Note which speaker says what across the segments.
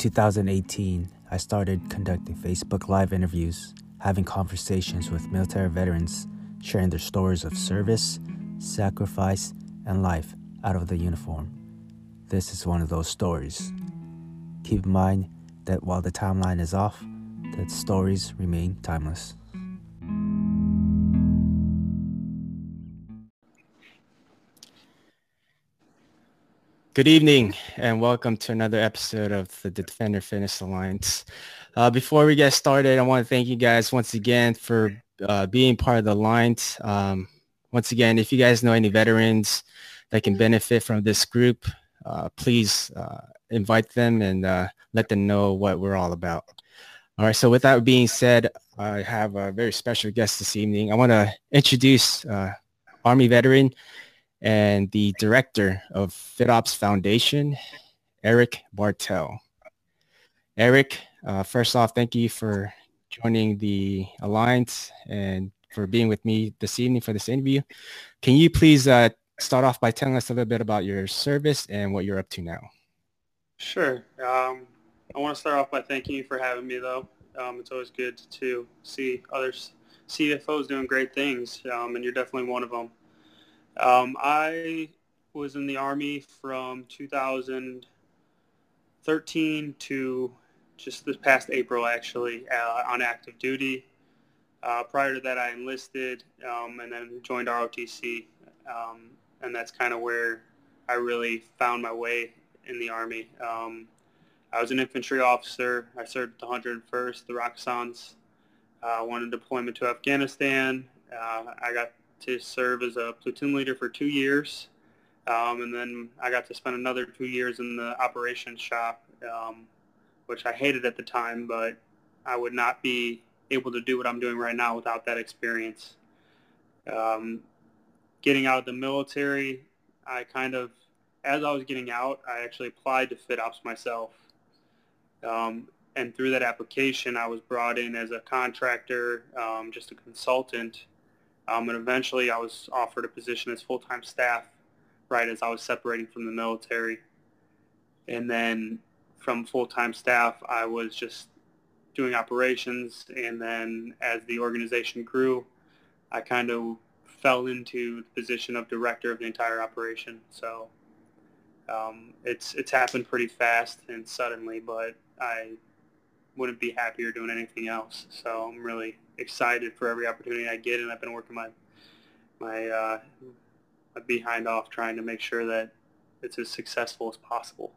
Speaker 1: 2018, I started conducting Facebook Live interviews, having conversations with military veterans, sharing their stories of service, sacrifice, and life out of the uniform. This is one of those stories. Keep in mind that while the timeline is off, the stories remain timeless. Good evening, and welcome to another episode of the Defender Fitness Alliance. Uh, before we get started, I want to thank you guys once again for uh, being part of the alliance. Um, once again, if you guys know any veterans that can benefit from this group, uh, please uh, invite them and uh, let them know what we're all about. All right, so with that being said, I have a very special guest this evening. I want to introduce uh, Army veteran and the director of FitOps Foundation, Erik Bartell. Erik, uh, first off, thank you for joining the Alliance and for being with me this evening for this interview. Can you please uh, start off by telling us a little bit about your service and what you're up to now?
Speaker 2: Sure. Um, I want to start off by thanking you for having me, though. Um, it's always good to see others CVFOs doing great things, um, and you're definitely one of them. Um, I was in the Army from 2013 to just this past April, actually, uh, on active duty. Uh, prior to that, I enlisted um, and then joined ROTC, um, and that's kind of where I really found my way in the Army. Um, I was an infantry officer. I served the 101st, the. I uh, won a deployment to Afghanistan. Uh, I got to serve as a platoon leader for two years. Um, and then I got to spend another two years in the operations shop, um, which I hated at the time, but I would not be able to do what I'm doing right now without that experience. Um, getting out of the military, I kind of, as I was getting out, I actually applied to FitOps myself. Um, and through that application, I was brought in as a contractor, um, just a consultant, um, and eventually I was offered a position as full-time staff right as I was separating from the military. And then from full-time staff, I was just doing operations. And then as the organization grew, I kind of fell into the position of director of the entire operation. So um, it's it's happened pretty fast and suddenly, but I wouldn't be happier doing anything else. So I'm really excited for every opportunity I get, and I've been working my my uh, my behind off trying to make sure that it's as successful as possible.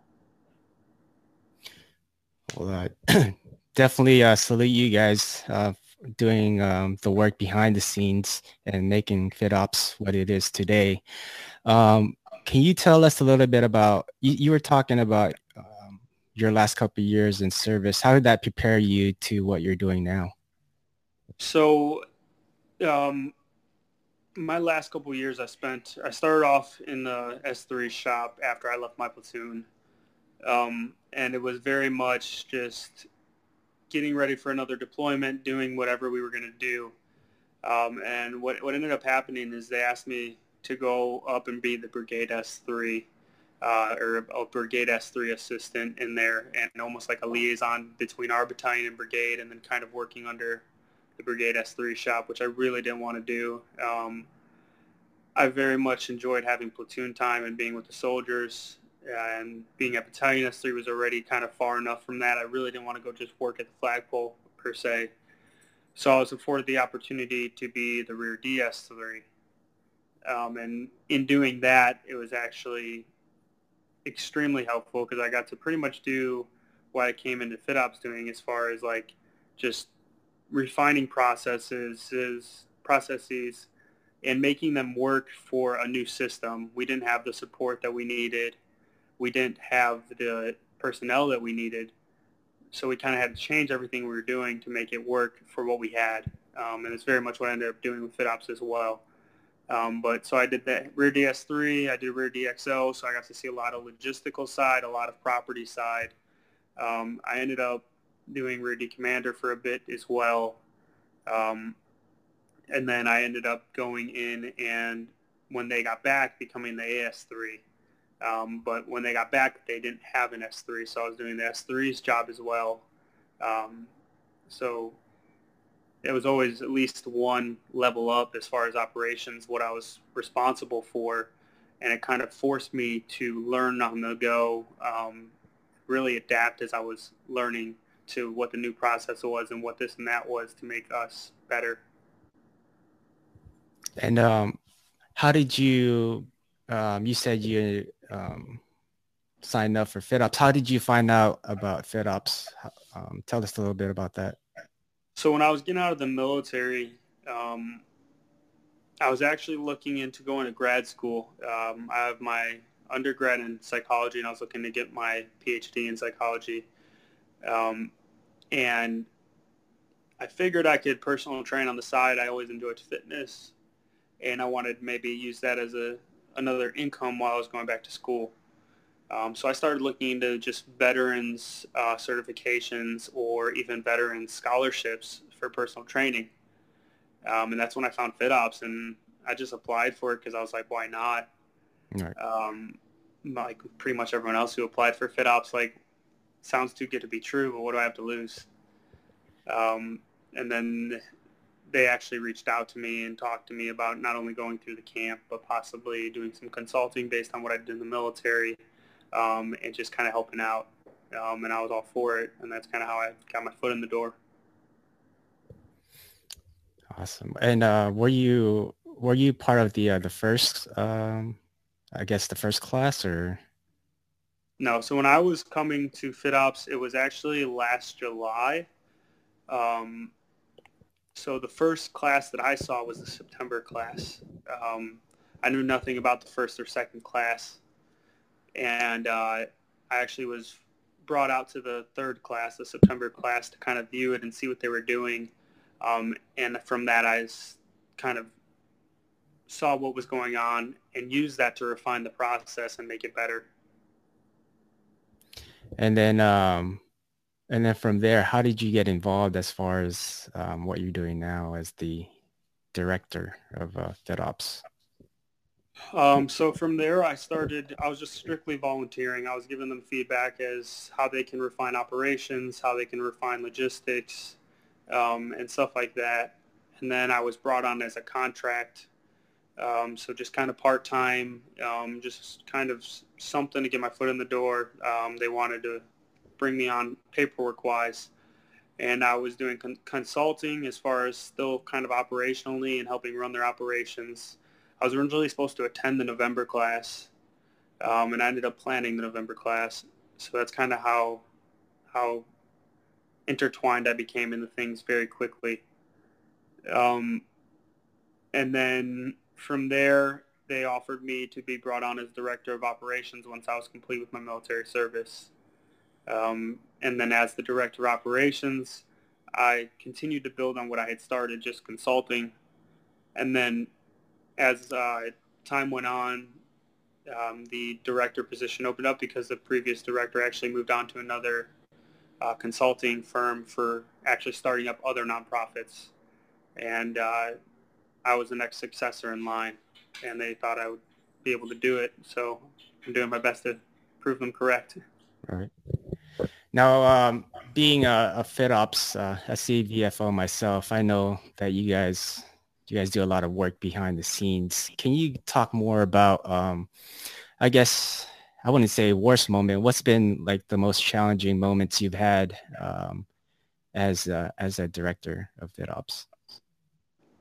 Speaker 1: Well, uh, definitely uh, salute you guys uh, doing um, the work behind the scenes and making FitOps what it is today. Um, can you tell us a little bit about, you, you were talking about um, your last couple years in service. How did that prepare you to what you're doing now?
Speaker 2: So um, my last couple years I spent, I started off in the S3 shop after I left my platoon. Um, and it was very much just getting ready for another deployment, doing whatever we were going to do. Um, and what, what ended up happening is they asked me to go up and be the Brigade S3 uh, or a Brigade S3 assistant in there and almost like a liaison between our battalion and brigade and then kind of working under the Brigade S3 shop, which I really didn't want to do. Um, I very much enjoyed having platoon time and being with the soldiers. And being at Battalion S3 was already kind of far enough from that. I really didn't want to go just work at the flagpole per se. So I was afforded the opportunity to be the rear DS3. Um, and in doing that, it was actually extremely helpful because I got to pretty much do what I came into FitOps doing as far as like just refining processes, processes, and making them work for a new system. We didn't have the support that we needed. We didn't have the personnel that we needed. So we kind of had to change everything we were doing to make it work for what we had. Um, and it's very much what I ended up doing with FitOps as well. Um, but so I did that rear DS3, I did rear DXO, so I got to see a lot of logistical side, a lot of property side. Um, I ended up doing rear D commander for a bit as well. Um, and then I ended up going in and when they got back, becoming the AS3. Um, but when they got back, they didn't have an S3, so I was doing the S3's job as well. Um, so it was always at least one level up as far as operations, what I was responsible for, and it kind of forced me to learn on the go, um, really adapt as I was learning to what the new process was and what this and that was to make us better.
Speaker 1: And um, how did you? Um, you said you um, signed up for FitOps. How did you find out about FitOps? Um, tell us a little bit about that.
Speaker 2: So when I was getting out of the military, um, I was actually looking into going to grad school. Um, I have my undergrad in psychology, and I was looking to get my PhD in psychology. Um, and I figured I could personal train on the side. I always enjoyed fitness, and I wanted maybe use that as a another income while I was going back to school. Um, so I started looking into just veterans uh, certifications or even veteran scholarships for personal training. Um, and that's when I found FitOps and I just applied for it because I was like, why not? Right. Um, like pretty much everyone else who applied for FitOps, like sounds too good to be true, but what do I have to lose? Um, and then they actually reached out to me and talked to me about not only going through the camp, but possibly doing some consulting based on what I did in the military um, and just kind of helping out. Um, and I was all for it. And that's kind of how I got my foot in the door.
Speaker 1: Awesome. And uh, were you were you part of the uh, the first um, I guess the first class or
Speaker 2: no so when i was coming to fitops it was actually last july um, so the first class that I saw was the September class. Um, I knew nothing about the first or second class, and uh, I actually was brought out to the third class, the September class, to kind of view it and see what they were doing. Um, and from that, I kind of saw what was going on and used that to refine the process and make it better.
Speaker 1: And then um, and then from there, how did you get involved as far as um, what you're doing now as the director of uh, FitOps?
Speaker 2: Um, so from there, I started, I was just strictly volunteering. I was giving them feedback as how they can refine operations, how they can refine logistics, um, and stuff like that. And then I was brought on as a contract. Um, so just kind of part-time, um, just kind of something to get my foot in the door. Um, they wanted to bring me on paperwork wise. And I was doing con- consulting as far as still kind of operationally and helping run their operations. I was originally supposed to attend the November class, um, and I ended up planning the November class. So that's kind of how how intertwined I became in the things very quickly. Um, and then from there, they offered me to be brought on as director of operations once I was complete with my military service. Um, and then as the director of operations, I continued to build on what I had started, just consulting. And then as uh, time went on, um, the director position opened up because the previous director actually moved on to another uh, consulting firm for actually starting up other nonprofits. And uh, I was the next successor in line, and they thought I would be able to do it. So I'm doing my best to prove them correct.
Speaker 1: Right. Now, um, being a, a FitOps, uh, a CVFO myself, I know that you guys you guys do a lot of work behind the scenes. Can you talk more about, um, I guess, I wouldn't say worst moment. What's been like the most challenging moments you've had um, as as a director of FitOps?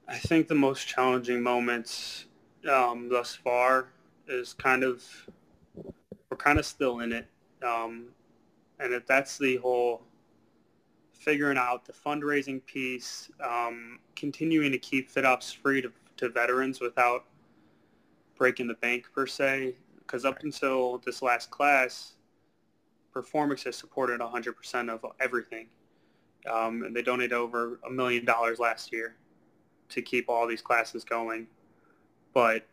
Speaker 2: I think the most challenging moments um, thus far is kind of we're kind of still in it. Um, and if that's the whole figuring out the fundraising piece, um, continuing to keep FitOps free to, to veterans without breaking the bank per se. Because up until this last class, Performix has supported 100% of everything. Um, and they donated over a million dollars last year to keep all these classes going. But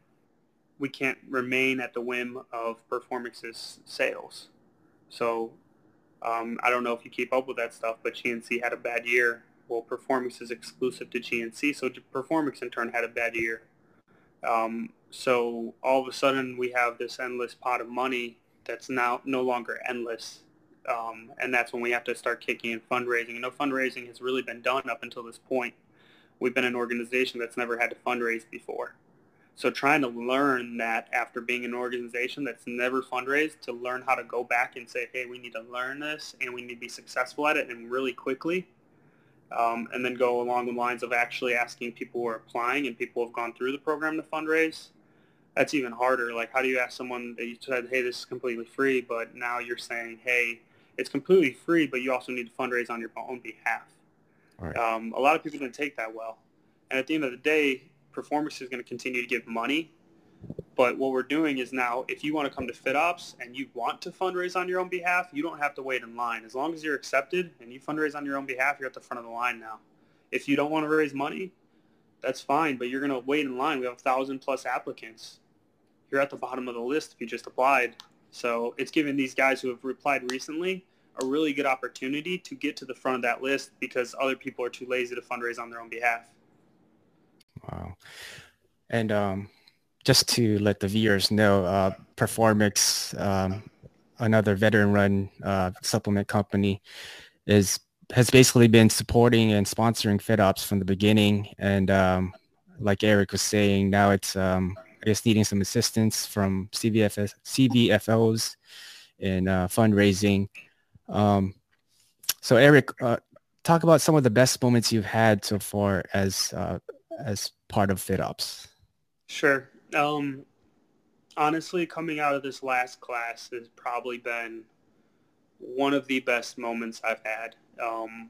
Speaker 2: we can't remain at the whim of Performix's sales. So um, I don't know if you keep up with that stuff, but GNC had a bad year. Well, Performix is exclusive to GNC, so Performix in turn had a bad year. Um, so all of a sudden we have this endless pot of money that's now no longer endless. Um, and that's when we have to start kicking in fundraising. And no fundraising has really been done up until this point. We've been an organization that's never had to fundraise before. So trying to learn that after being an organization that's never fundraised to learn how to go back and say, hey, we need to learn this and we need to be successful at it and really quickly. Um, and then go along the lines of actually asking people who are applying and people who have gone through the program to fundraise. That's even harder. Like, how do you ask someone that you said, hey, this is completely free, but now you're saying, hey, it's completely free, but you also need to fundraise on your own behalf. Right. Um, a lot of people don't take that well. And at the end of the day, Performix is going to continue to give money. But what we're doing is now, if you want to come to FitOps and you want to fundraise on your own behalf, you don't have to wait in line. As long as you're accepted and you fundraise on your own behalf, you're at the front of the line now. If you don't want to raise money, that's fine, but you're going to wait in line. We have a thousand plus applicants. You're at the bottom of the list if you just applied. So it's given these guys who have replied recently a really good opportunity to get to the front of that list because other people are too lazy to fundraise on their own behalf.
Speaker 1: Wow. And um, just to let the viewers know, uh, Performix, um, another veteran-run uh, supplement company, is has basically been supporting and sponsoring FitOps from the beginning. And um, like Erik was saying, now it's um, I guess needing some assistance from CVFS, CVFOs in uh, fundraising. Um, so Erik, uh, talk about some of the best moments you've had so far as uh, as part of FitOps.
Speaker 2: Sure. Um, honestly, coming out of this last class has probably been one of the best moments I've had. Um,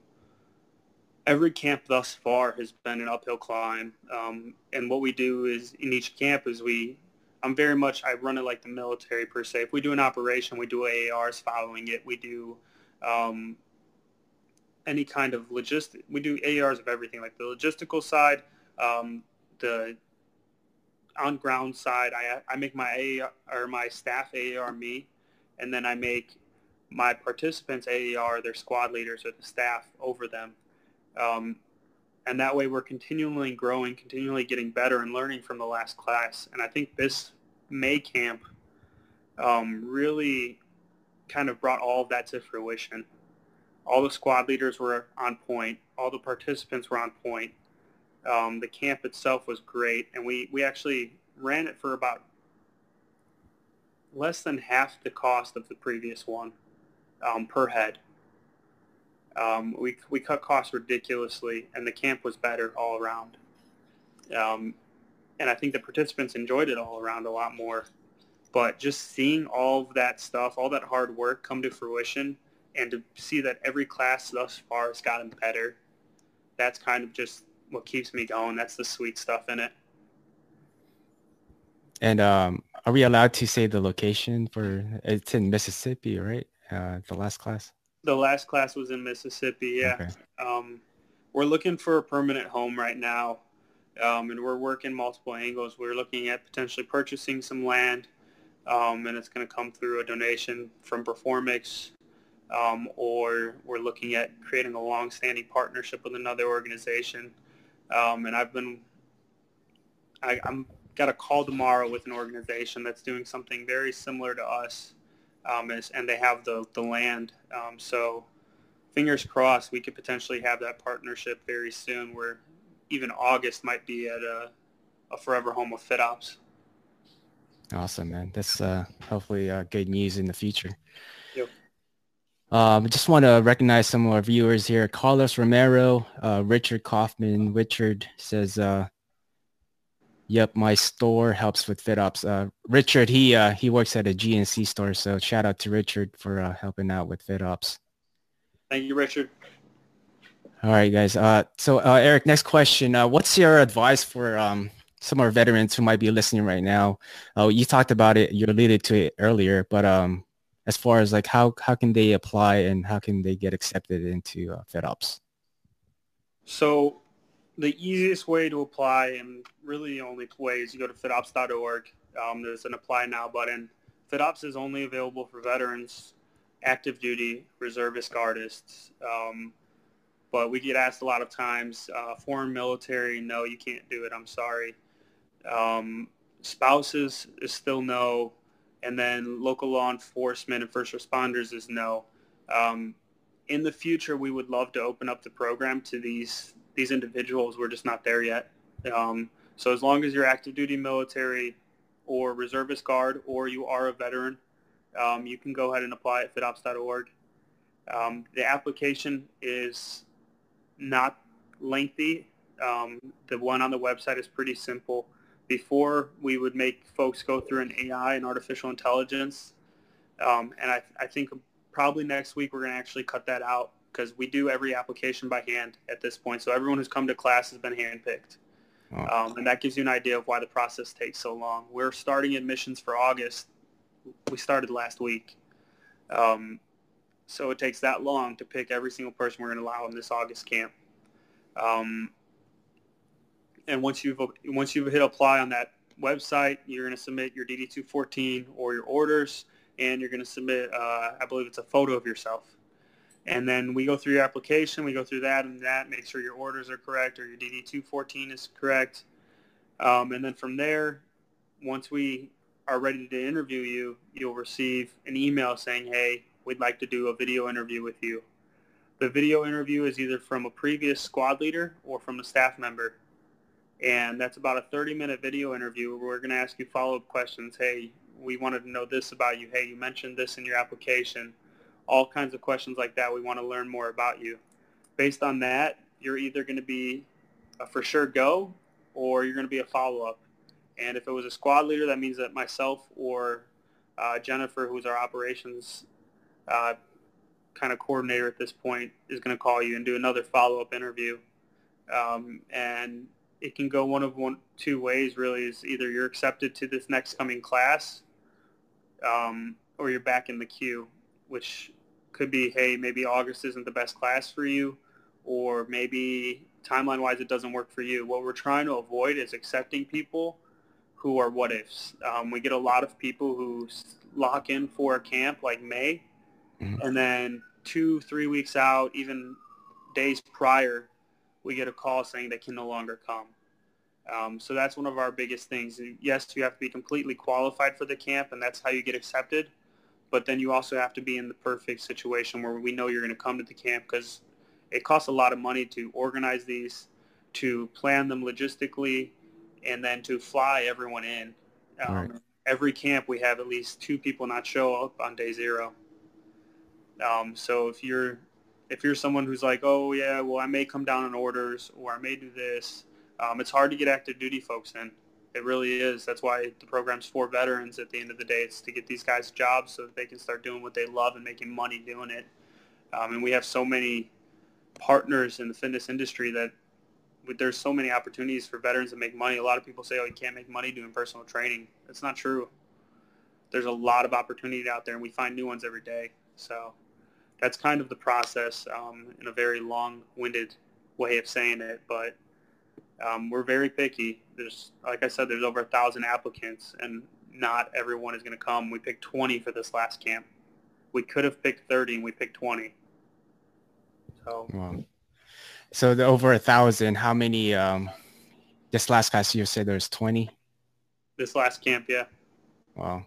Speaker 2: every camp thus far has been an uphill climb. Um, and what we do is in each camp is we, I'm very much, I run it like the military per se. If we do an operation, we do AARs following it. We do um, any kind of logistic, we do AARs of everything, like the logistical side, um, the on ground side, I, I make my AAR, or my staff AAR me, and then I make my participants AAR their squad leaders or the staff over them. Um, and that way we're continually growing, continually getting better and learning from the last class. And I think this May camp um, really kind of brought all of that to fruition. All the squad leaders were on point. All the participants were on point. Um, the camp itself was great, and we, we actually ran it for about less than half the cost of the previous one um, per head. Um, we, we cut costs ridiculously, and the camp was better all around. Um, and I think the participants enjoyed it all around a lot more. But just seeing all of that stuff, all that hard work come to fruition, and to see that every class thus far has gotten better, that's kind of just what keeps me going. That's the sweet stuff in it.
Speaker 1: And um, are we allowed to say the location for? It's in Mississippi, right? Uh, the last class.
Speaker 2: The last class was in Mississippi. Yeah. Okay. Um, we're looking for a permanent home right now, um, and we're working multiple angles. We're looking at potentially purchasing some land, um, and it's going to come through a donation from Performix, um, or we're looking at creating a long-standing partnership with another organization. Um, and I've been, I, I'm got a call tomorrow with an organization that's doing something very similar to us, um, and they have the, the land. Um, so fingers crossed we could potentially have that partnership very soon where even August might be at a, a forever home of FitOps.
Speaker 1: Awesome, man. That's uh, hopefully uh, good news in the future. Um, I just want to recognize some of our viewers here. Carlos Romero, uh, Richard Kaufman. Richard says, uh, yep, my store helps with FitOps. Uh, Richard, he uh, he works at a GNC store, so shout out to Richard for uh, helping out with fit FitOps.
Speaker 2: Thank you, Richard.
Speaker 1: All right, guys. Uh, so uh, Erik, next question. Uh, what's your advice for um, some of our veterans who might be listening right now? You talked about it. You alluded to it earlier, but um, as far as like how how can they apply and how can they get accepted into uh, FitOps?
Speaker 2: So the easiest way to apply and really the only way is you go to fitops.org. Um, there's an apply now button. FitOps is only available for veterans, active duty, reservist artists. Um, but we get asked a lot of times, uh, foreign military, no, you can't do it. I'm sorry. Um, spouses is still no, and then local law enforcement and first responders is no. Um, in the future, we would love to open up the program to these these individuals. We're just not there yet. Um, so as long as you're active duty military or reservist guard or you are a veteran, um, you can go ahead and apply at fitops.org. Um, the application is not lengthy. Um, the one on the website is pretty simple. Before, we would make folks go through an AI and artificial intelligence. Um, and I, I think probably next week we're going to actually cut that out because we do every application by hand at this point. So everyone who's come to class has been handpicked. Oh. Um, and that gives you an idea of why the process takes so long. We're starting admissions for August. We started last week. Um, so it takes that long to pick every single person we're going to allow in this August camp. Um, and once you've once you've hit apply on that website, you're going to submit your DD214 or your orders, and you're going to submit, uh, I believe it's a photo of yourself. And then we go through your application, we go through that and that, make sure your orders are correct or your DD214 is correct. Um, and then from there, once we are ready to interview you, you'll receive an email saying, hey, we'd like to do a video interview with you. The video interview is either from a previous squad leader or from a staff member. And that's about a 30-minute video interview where we're going to ask you follow-up questions. Hey, we wanted to know this about you. Hey, you mentioned this in your application all kinds of questions like that. We want to learn more about you. Based on that, you're either going to be a for sure go or you're going to be a follow-up. And if it was a squad leader, that means that myself or uh, Jennifer, who's our operations uh, kind of coordinator at this point, is going to call you and do another follow-up interview. Um, and it can go one of one two ways really is either you're accepted to this next coming class um, or you're back in the queue, which could be, hey, maybe August isn't the best class for you, or maybe timeline-wise it doesn't work for you. What we're trying to avoid is accepting people who are what ifs. Um, we get a lot of people who lock in for a camp like May, mm-hmm. and then two, three weeks out, even days prior, we get a call saying they can no longer come. Um, so that's one of our biggest things. Yes, you have to be completely qualified for the camp, and that's how you get accepted but then you also have to be in the perfect situation where we know you're going to come to the camp because it costs a lot of money to organize these, to plan them logistically, and then to fly everyone in. Um, right. Every camp we have at least two people not show up on day zero. Um, so if you're if you're someone who's like, oh yeah, well I may come down on orders or I may do this, um, it's hard to get active duty folks in. It really is. That's why the program's for veterans. At the end of the day, it's to get these guys jobs so that they can start doing what they love and making money doing it. Um, and we have so many partners in the fitness industry that there's so many opportunities for veterans to make money. A lot of people say, oh, you can't make money doing personal training. That's not true. There's a lot of opportunity out there, and we find new ones every day. So that's kind of the process um, in a very long-winded way of saying it, but um, we're very picky. There's, like I said, there's over a thousand applicants, and not everyone is going to come. We picked 20 for this last camp. We could have picked 30, and we picked 20. So,
Speaker 1: wow. so the over a thousand. How many? Um, this last class you said there's 20.
Speaker 2: This last camp, yeah.
Speaker 1: Wow.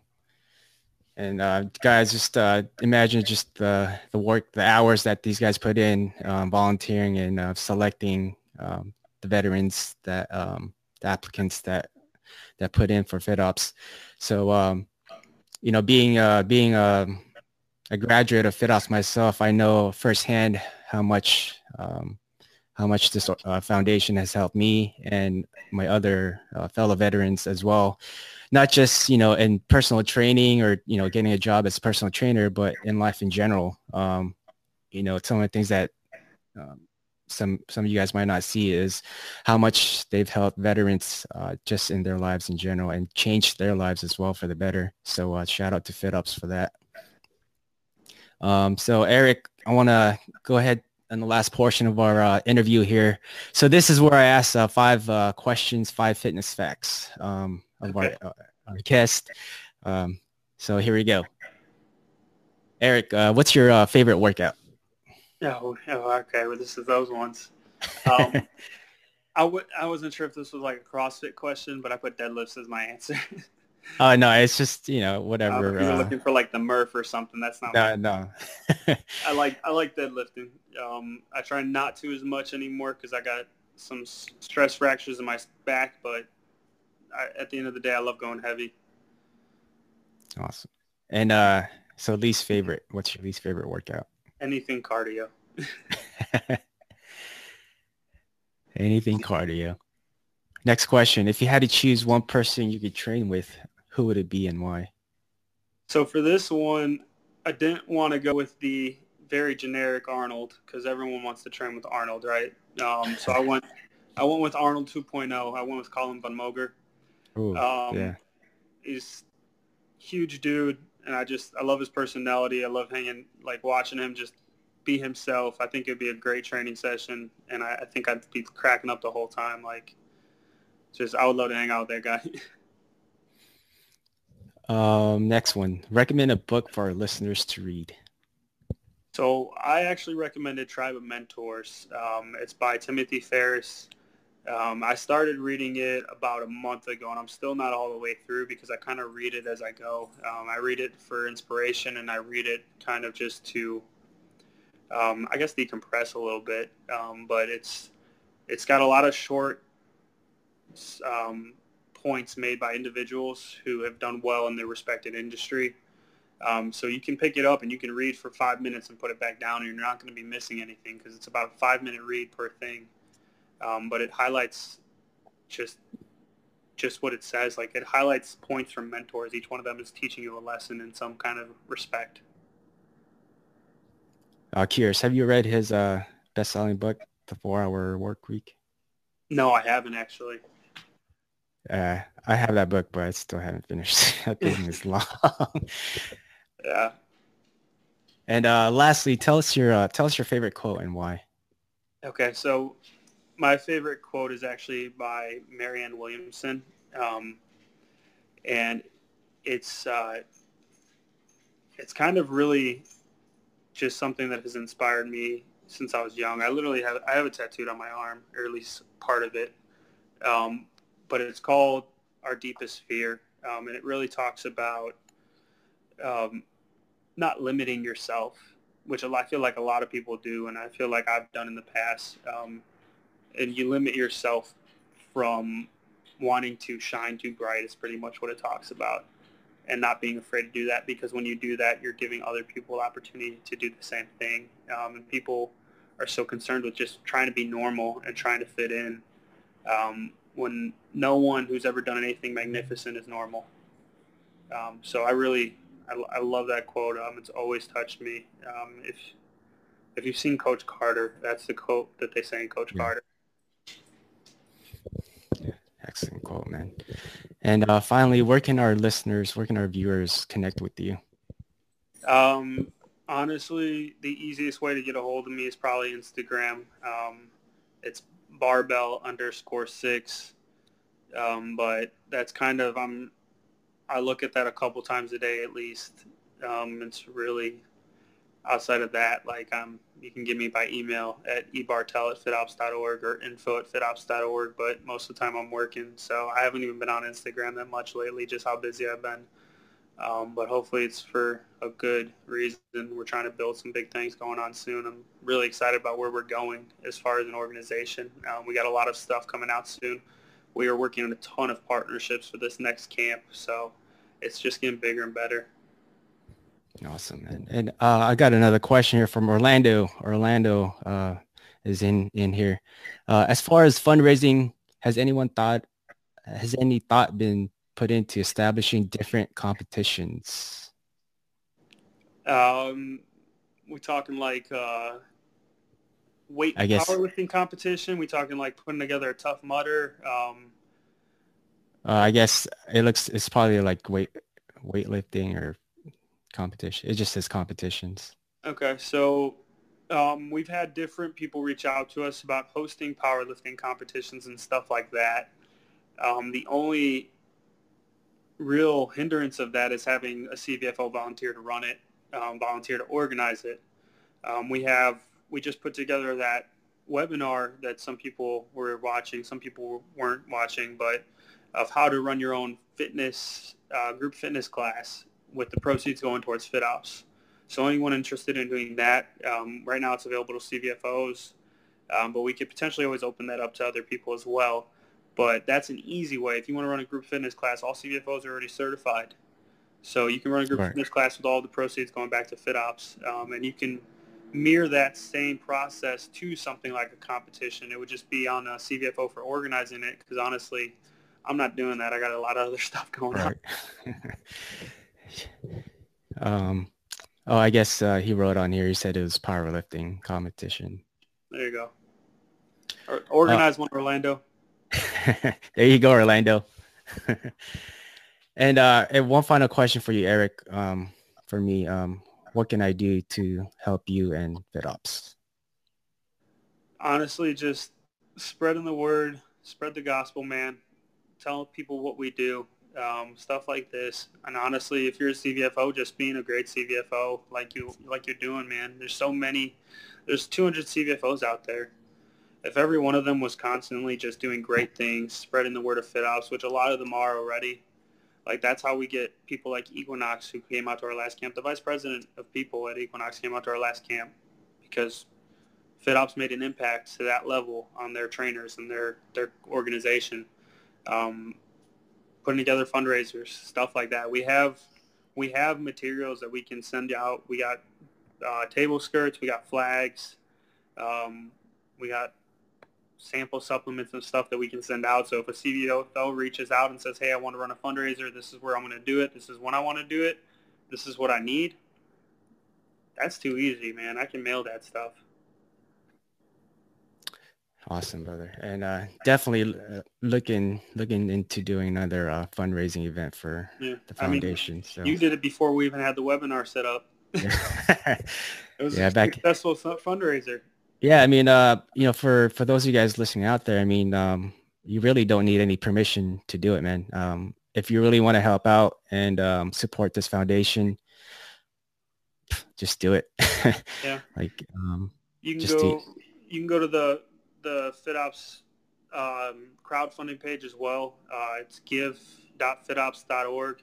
Speaker 1: And uh, guys, just uh, imagine just the the work, the hours that these guys put in, um, volunteering and uh, selecting um, the veterans that um, the applicants that that put in for FitOps. So um, you know, being uh, being a, a graduate of FitOps myself, I know firsthand how much um, how much this uh, foundation has helped me and my other uh, fellow veterans as well. Not just you know in personal training or you know getting a job as a personal trainer, but in life in general. Um, you know, some of the things that um, some some of you guys might not see is how much they've helped veterans uh, just in their lives in general and changed their lives as well for the better. So uh, shout out to FitOps for that. Um, so Erik, I want to go ahead in the last portion of our uh, interview here. So this is where I ask uh, five uh, questions, five fitness facts um, of okay. our, uh, our guest. Um, so here we go. Erik, what's your favorite workout?
Speaker 2: Oh, oh okay. Well, this is those ones. Um, I w- I wasn't sure if this was like a CrossFit question, but I put deadlifts as my answer.
Speaker 1: Oh uh, no, it's just you know whatever.
Speaker 2: Uh, you're uh, looking for like the Murph or something. That's not.
Speaker 1: No, no.
Speaker 2: I like I like deadlifting. Um, I try not to as much anymore because I got some stress fractures in my back. But I, at the end of the day, I love going heavy.
Speaker 1: Awesome. And uh, so least favorite. What's your least favorite workout?
Speaker 2: Anything cardio.
Speaker 1: Anything cardio. Next question. If you had to choose one person you could train with, who would it be and why?
Speaker 2: So for this one, I didn't want to go with the very generic Arnold because everyone wants to train with Arnold, right? Um, so I went, I went with Arnold 2.0. I went with Calum Von Moger.
Speaker 1: Ooh, um, yeah.
Speaker 2: He's huge dude, and I just I love his personality. I love hanging, like watching him just be himself. I think it'd be a great training session, and I, I think I'd be cracking up the whole time. Like, just I would love to hang out with that guy.
Speaker 1: Um, next one. Recommend a book for our listeners to read.
Speaker 2: So I actually recommended Tribe of Mentors. Um, it's by Timothy Ferriss. Um, I started reading it about a month ago, and I'm still not all the way through because I kind of read it as I go. Um, I read it for inspiration, and I read it kind of just to, um, I guess, decompress a little bit. Um, but it's it's got a lot of short um, points made by individuals who have done well in their respected industry. Um, so you can pick it up and you can read for five minutes and put it back down, and you're not going to be missing anything because it's about a five-minute read per thing. Um, but it highlights just just what it says. Like it highlights points from mentors. Each one of them is teaching you a lesson in some kind of respect.
Speaker 1: Uh, curious, have you read his uh, best-selling book, The Four-Hour Work Week?
Speaker 2: No, I haven't actually.
Speaker 1: Uh, I have that book, but I still haven't finished. that thing is long.
Speaker 2: yeah.
Speaker 1: And uh, lastly, tell us your uh, tell us your favorite quote and why.
Speaker 2: Okay, so my favorite quote is actually by Marianne Williamson, um, and it's uh, it's kind of really just something that has inspired me since I was young. I literally have I have it tattooed on my arm, or at least part of it. Um, but it's called Our Deepest Fear, um, and it really talks about um, not limiting yourself, which I feel like a lot of people do, and I feel like I've done in the past. Um, and you limit yourself from wanting to shine too bright is pretty much what it talks about and not being afraid to do that because when you do that you're giving other people opportunity to do the same thing um, and people are so concerned with just trying to be normal and trying to fit in um, when no one who's ever done anything magnificent is normal. Um, so I really, I, I, love that quote. Um, it's always touched me. Um, if if you've seen Coach Carter, that's the quote that they say in Coach yeah. Carter.
Speaker 1: Yeah, excellent quote, man. And uh, finally, where can our listeners, where can our viewers connect with you?
Speaker 2: Um, honestly, the easiest way to get a hold of me is probably Instagram. Um, it's barbell underscore six. Um, but that's kind of I'm I look at that a couple times a day at least. Um, it's really outside of that, like um, you can get me by email at ebartell at fitops.org or info at fitops.org. But most of the time I'm working, so I haven't even been on Instagram that much lately, just how busy I've been. Um, but hopefully it's for a good reason. We're trying to build some big things going on soon. I'm really excited about where we're going as far as an organization. Um, we got a lot of stuff coming out soon. We are working on a ton of partnerships for this next camp, so it's just getting bigger and better.
Speaker 1: Awesome, man. And uh, I got another question here from Orlando. Orlando uh, is in in here. Uh, as far as fundraising, has anyone thought? Has any thought been put into establishing different competitions?
Speaker 2: Um, we're talking like uh, weight I guess, powerlifting competition. We're talking like putting together a Tough Mudder. Um,
Speaker 1: uh, I guess it looks it's probably like weight weightlifting or competition. It just says competitions.
Speaker 2: Okay, so um, we've had different people reach out to us about hosting powerlifting competitions and stuff like that. Um, the only real hindrance of that is having a CVFO volunteer to run it, um, volunteer to organize it. Um, we have we just put together that webinar that some people were watching, some people weren't watching, but of how to run your own fitness uh, group fitness class with the proceeds going towards FitOps. So anyone interested in doing that, um, right now it's available to CVFOs, um, but we could potentially always open that up to other people as well. But that's an easy way. If you want to run a group fitness class, all CVFOs are already certified. So you can run a group right. fitness class with all the proceeds going back to FitOps, um, and you can mirror that same process to something like a competition. It would just be on a CVFO for organizing it because honestly, I'm not doing that. I got a lot of other stuff going right.
Speaker 1: on. um, oh, I guess uh, he wrote on here. He said it was powerlifting competition.
Speaker 2: There you go. Or, organize uh, one, Orlando.
Speaker 1: there you go, Orlando. and uh, and one final question for you, Erik. Um, for me, um, what can I do to help you and FitOps?
Speaker 2: Honestly, just spreading the word, spread the gospel, man. Tell people what we do, um, stuff like this. And honestly, if you're a CVFO, just being a great CVFO like you like you're doing, man. There's so many. There's 200 CVFOs out there. If every one of them was constantly just doing great things, spreading the word of FitOps, which a lot of them are already, like that's how we get people like Equinox who came out to our last camp. The vice president of people at Equinox came out to our last camp because FitOps made an impact to that level on their trainers and their their organization. Um, putting together fundraisers, stuff like that. We have we have materials that we can send out. We got uh, table skirts, we got flags, um, we got sample supplements and stuff that we can send out. So if a CVFO reaches out and says, hey, I want to run a fundraiser, this is where I'm going to do it, this is when I want to do it, this is what I need, that's too easy, man. I can mail that stuff.
Speaker 1: Awesome, brother, and uh, definitely uh, looking looking into doing another uh, fundraising event for yeah. the foundation. I mean,
Speaker 2: so you did it before we even had the webinar set up. it was yeah, a back... successful fundraiser.
Speaker 1: Yeah, I mean, uh, you know, for for those of you guys listening out there, I mean, um, you really don't need any permission to do it, man. Um, if you really want to help out and um, support this foundation, just do it.
Speaker 2: yeah.
Speaker 1: Like, um,
Speaker 2: you can go. Do... You can go to the the FitOps um, crowdfunding page as well. Uh, it's give.fitops.org,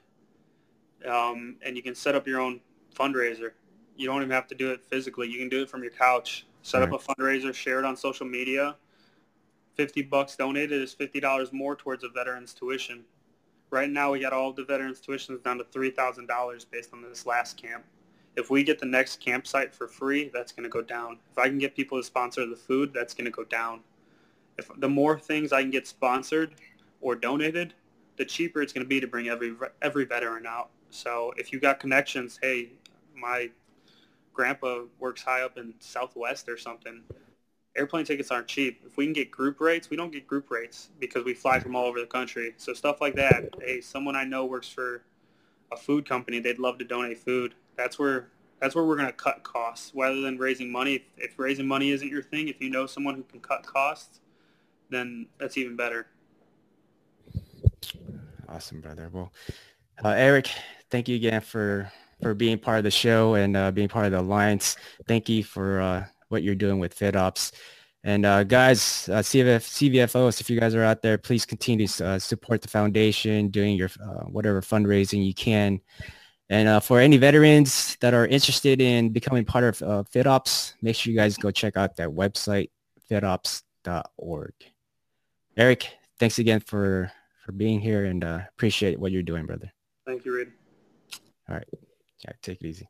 Speaker 2: um, and you can set up your own fundraiser. You don't even have to do it physically. You can do it from your couch set right. up a fundraiser, share it on social media. 50 bucks donated is $50 more towards a veteran's tuition. Right now, we got all the veterans' tuitions down to $3,000 based on this last camp. If we get the next campsite for free, that's going to go down. If I can get people to sponsor the food, that's going to go down. If the more things I can get sponsored or donated, the cheaper it's going to be to bring every every veteran out. So if you got connections, hey, my grandpa works high up in Southwest or something, airplane tickets aren't cheap. If we can get group rates, we don't get group rates because we fly from all over the country. So stuff like that. Hey, someone I know works for a food company. They'd love to donate food. That's where that's where we're going to cut costs rather than raising money. If, if raising money isn't your thing, if you know someone who can cut costs, then that's even better.
Speaker 1: Awesome, brother. Well, uh, Erik, thank you again for for being part of the show and uh, being part of the alliance. Thank you for uh, what you're doing with FitOps. And uh, guys, uh, CVF, CVFOs, if you guys are out there, please continue to uh, support the foundation, doing your uh, whatever fundraising you can. And uh, for any veterans that are interested in becoming part of uh, FitOps, make sure you guys go check out that website, fitops.org. Erik, thanks again for, for being here and appreciate what you're doing, brother.
Speaker 2: Thank you, Reed.
Speaker 1: All right. Yeah, take it easy.